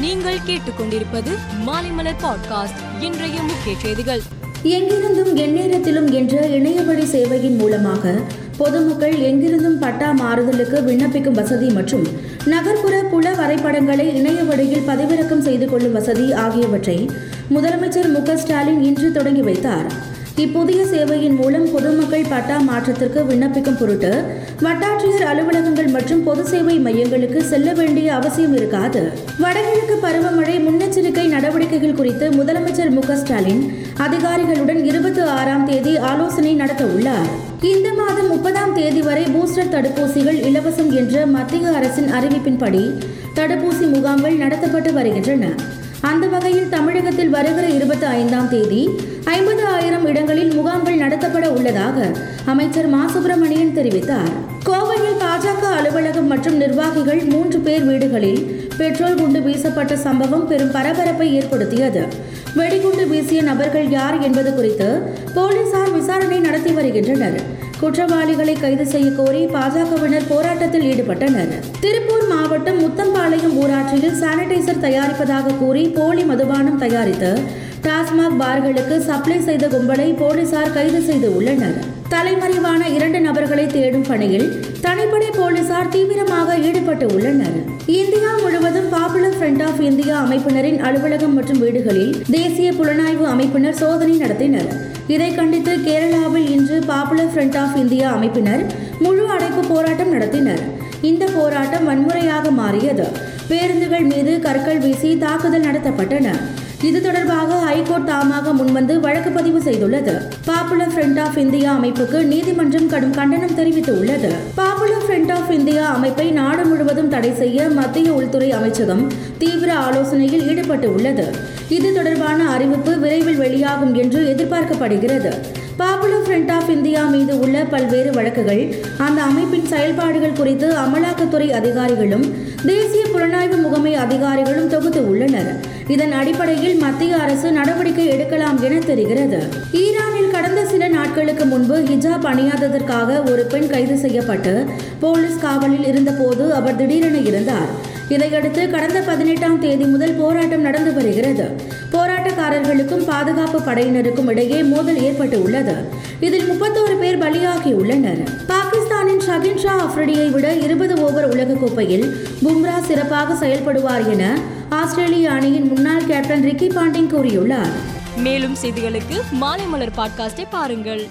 நீங்கள் கேட்டுக்கொண்டிருப்பது மாலைமலர் பாட்காஸ்ட். இன்றைய முக்கிய செய்திகள். எங்கிருந்தும் எந்நேரத்திலும் என்ற இணையவழி சேவையின் மூலமாக பொதுமக்கள் எங்கிருந்தும் பட்டா மாறுதலுக்கு விண்ணப்பிக்கும் வசதி மற்றும் நகர்ப்புற புல வரைபடங்களை இணைய வழியில் பதிவிறக்கம் செய்து கொள்ளும் வசதி ஆகியவற்றை முதலமைச்சர் மு ஸ்டாலின் இன்று தொடங்கி வைத்தார். இப்புதிய சேவையின் மூலம் பொதுமக்கள் பட்டா மாற்றத்திற்கு விண்ணப்பிக்கும் பொருட்டு வட்டாட்சியர் அலுவலகங்கள் மற்றும் பொது சேவை மையங்களுக்கு செல்ல வேண்டிய அவசியம் இருக்காது. வடகிழக்கு பருவமழை முன்னெச்சரிக்கை நடவடிக்கைகள் குறித்து முதலமைச்சர் மு ஸ்டாலின் அதிகாரிகளுடன் இருபத்தி ஆறாம் தேதி ஆலோசனை நடத்த உள்ளார். இந்த மாதம் முப்பதாம் தேதி வரை பூஸ்டர் தடுப்பூசிகள் இலவசம் என்ற மத்திய அரசின் அறிவிப்பின்படி தடுப்பூசி முகாம்கள் நடத்தப்பட்டு வருகின்றன. அந்த வகையில் தமிழகத்தில் வருகிற இருபத்தி ஐந்தாம் தேதி ஐம்பது ஆயிரம் இடங்களில் முகாம்கள் நடத்தப்பட உள்ளதாக அமைச்சர் மா சுப்பிரமணியன் தெரிவித்தார். கோவையில் பாஜக அலுவலகம் மற்றும் நிர்வாகிகள் மூன்று பேர் வீடுகளில் பெட்ரோல் குண்டு வீசப்பட்ட சம்பவம் பெரும் பரபரப்பை ஏற்படுத்தியது. வெடிகுண்டு வீசிய நபர்கள் யார் என்பது குறித்து போலீசார் விசாரணை நடத்தி வருகின்றனர். குற்றவாளிகளை கைது செய்ய கோரி பாஜகவினர் போராட்டத்தில் ஈடுபட்டனர். திருப்பூர் மாவட்டம் முத்தம்பாளையம் ஊராட்சியில் சானிடைசர் தயாரிப்பதாக கூறி போலி மதுபானம் தயாரித்து டாஸ்மாக் பார்களுக்கு சப்ளை செய்த கும்பலை போலீசார் கைது செய்து உள்ளனர். தலைமறைவான இரண்டு நபர்களை தேடும் பணியில் தனிப்படை போலீசார் தீவிரமாக ஈடுபட்டு உள்ளனர். இந்தியா முழுவதும் பாப்புலர் ஃப்ரண்ட் ஆஃப் இந்தியா அமைப்பினரின் அலுவலகம் மற்றும் வீடுகளில் தேசிய புலனாய்வு அமைப்பினர் சோதனை நடத்தினர். இதை கண்டித்து கேரளாவில் பாப்புலர் ஃப்ரண்ட் ஆஃப் இந்தியா அமைப்பினர் முழு அடைப்பு போராட்டம் நடத்தினர். இந்த போராட்டம் வன்முறையாக மாறியது. பேருந்துகள் மீது கற்கள் வீசி தாக்குதல் நடத்தப்பட்டன. இது தொடர்பாக ஹைகோர்ட் தாமாக முன்வந்து வழக்கு பதிவு செய்துள்ளது. பாப்புலர் ஃப்ரண்ட் ஆஃப் இந்தியா அமைப்புக்கு நீதிமன்றம் கடும் கண்டனம் தெரிவித்துள்ளது. பாப்புலர் ஃப்ரண்ட் ஆஃப் இந்தியா அமைப்பை நாடு முழுவதும் தடை செய்ய மத்திய உள்துறை அமைச்சகம் தீவிர ஆலோசனையில் ஈடுபட்டு உள்ளது இது தொடர்பான அறிவிப்பு விரைவில் வெளியாகும் என்று எதிர்பார்க்கப்படுகிறது. பாப்புலர் ஃப்ரண்ட் ஆஃப் இந்தியா மீது உள்ள பல்வேறு வழக்குகள் அந்த அமைப்பின் செயல்பாடுகள் குறித்து அமலாக்கத்துறை அதிகாரிகளும் தேசிய புலனாய்வு முகமை அதிகாரிகளும் தொகுத்து உள்ளனர். இதன் அடிப்படையில் மத்திய அரசு நடவடிக்கை எடுக்கலாம் என தெரிகிறது. ஈரானில் கடந்த சில நாட்களுக்கு முன்பு ஹிஜாப் அணியாததற்காக ஒரு பெண் கைது செய்யப்பட்டு போலீஸ் காவலில் இருந்தபோது அவர் திடீரென இருந்தார் இதையடுத்து கடந்த பதினெட்டாம் தேதி முதல் போராட்டம் நடந்து வருகிறது. போராட்டக்காரர்களுக்கும் பாதுகாப்பு படையினருக்கும் இடையே மோதல் ஏற்பட்டு உள்ளது இதில் முப்பத்தோரு பேர் பலியாகியுள்ளனர். பாகிஸ்தானின் ஷகின் ஷா அஃப்ரிடியை விட இருபது ஓவர் உலகக்கோப்பையில் பும்ரா சிறப்பாக செயல்படுவார் என ஆஸ்திரேலிய அணியின் முன்னாள் கேப்டன் ரிக்கி பாண்டிங் கூறியுள்ளார். மேலும் செய்திகளுக்கு மாலைமலர் பாட்காஸ்டை பாருங்கள்.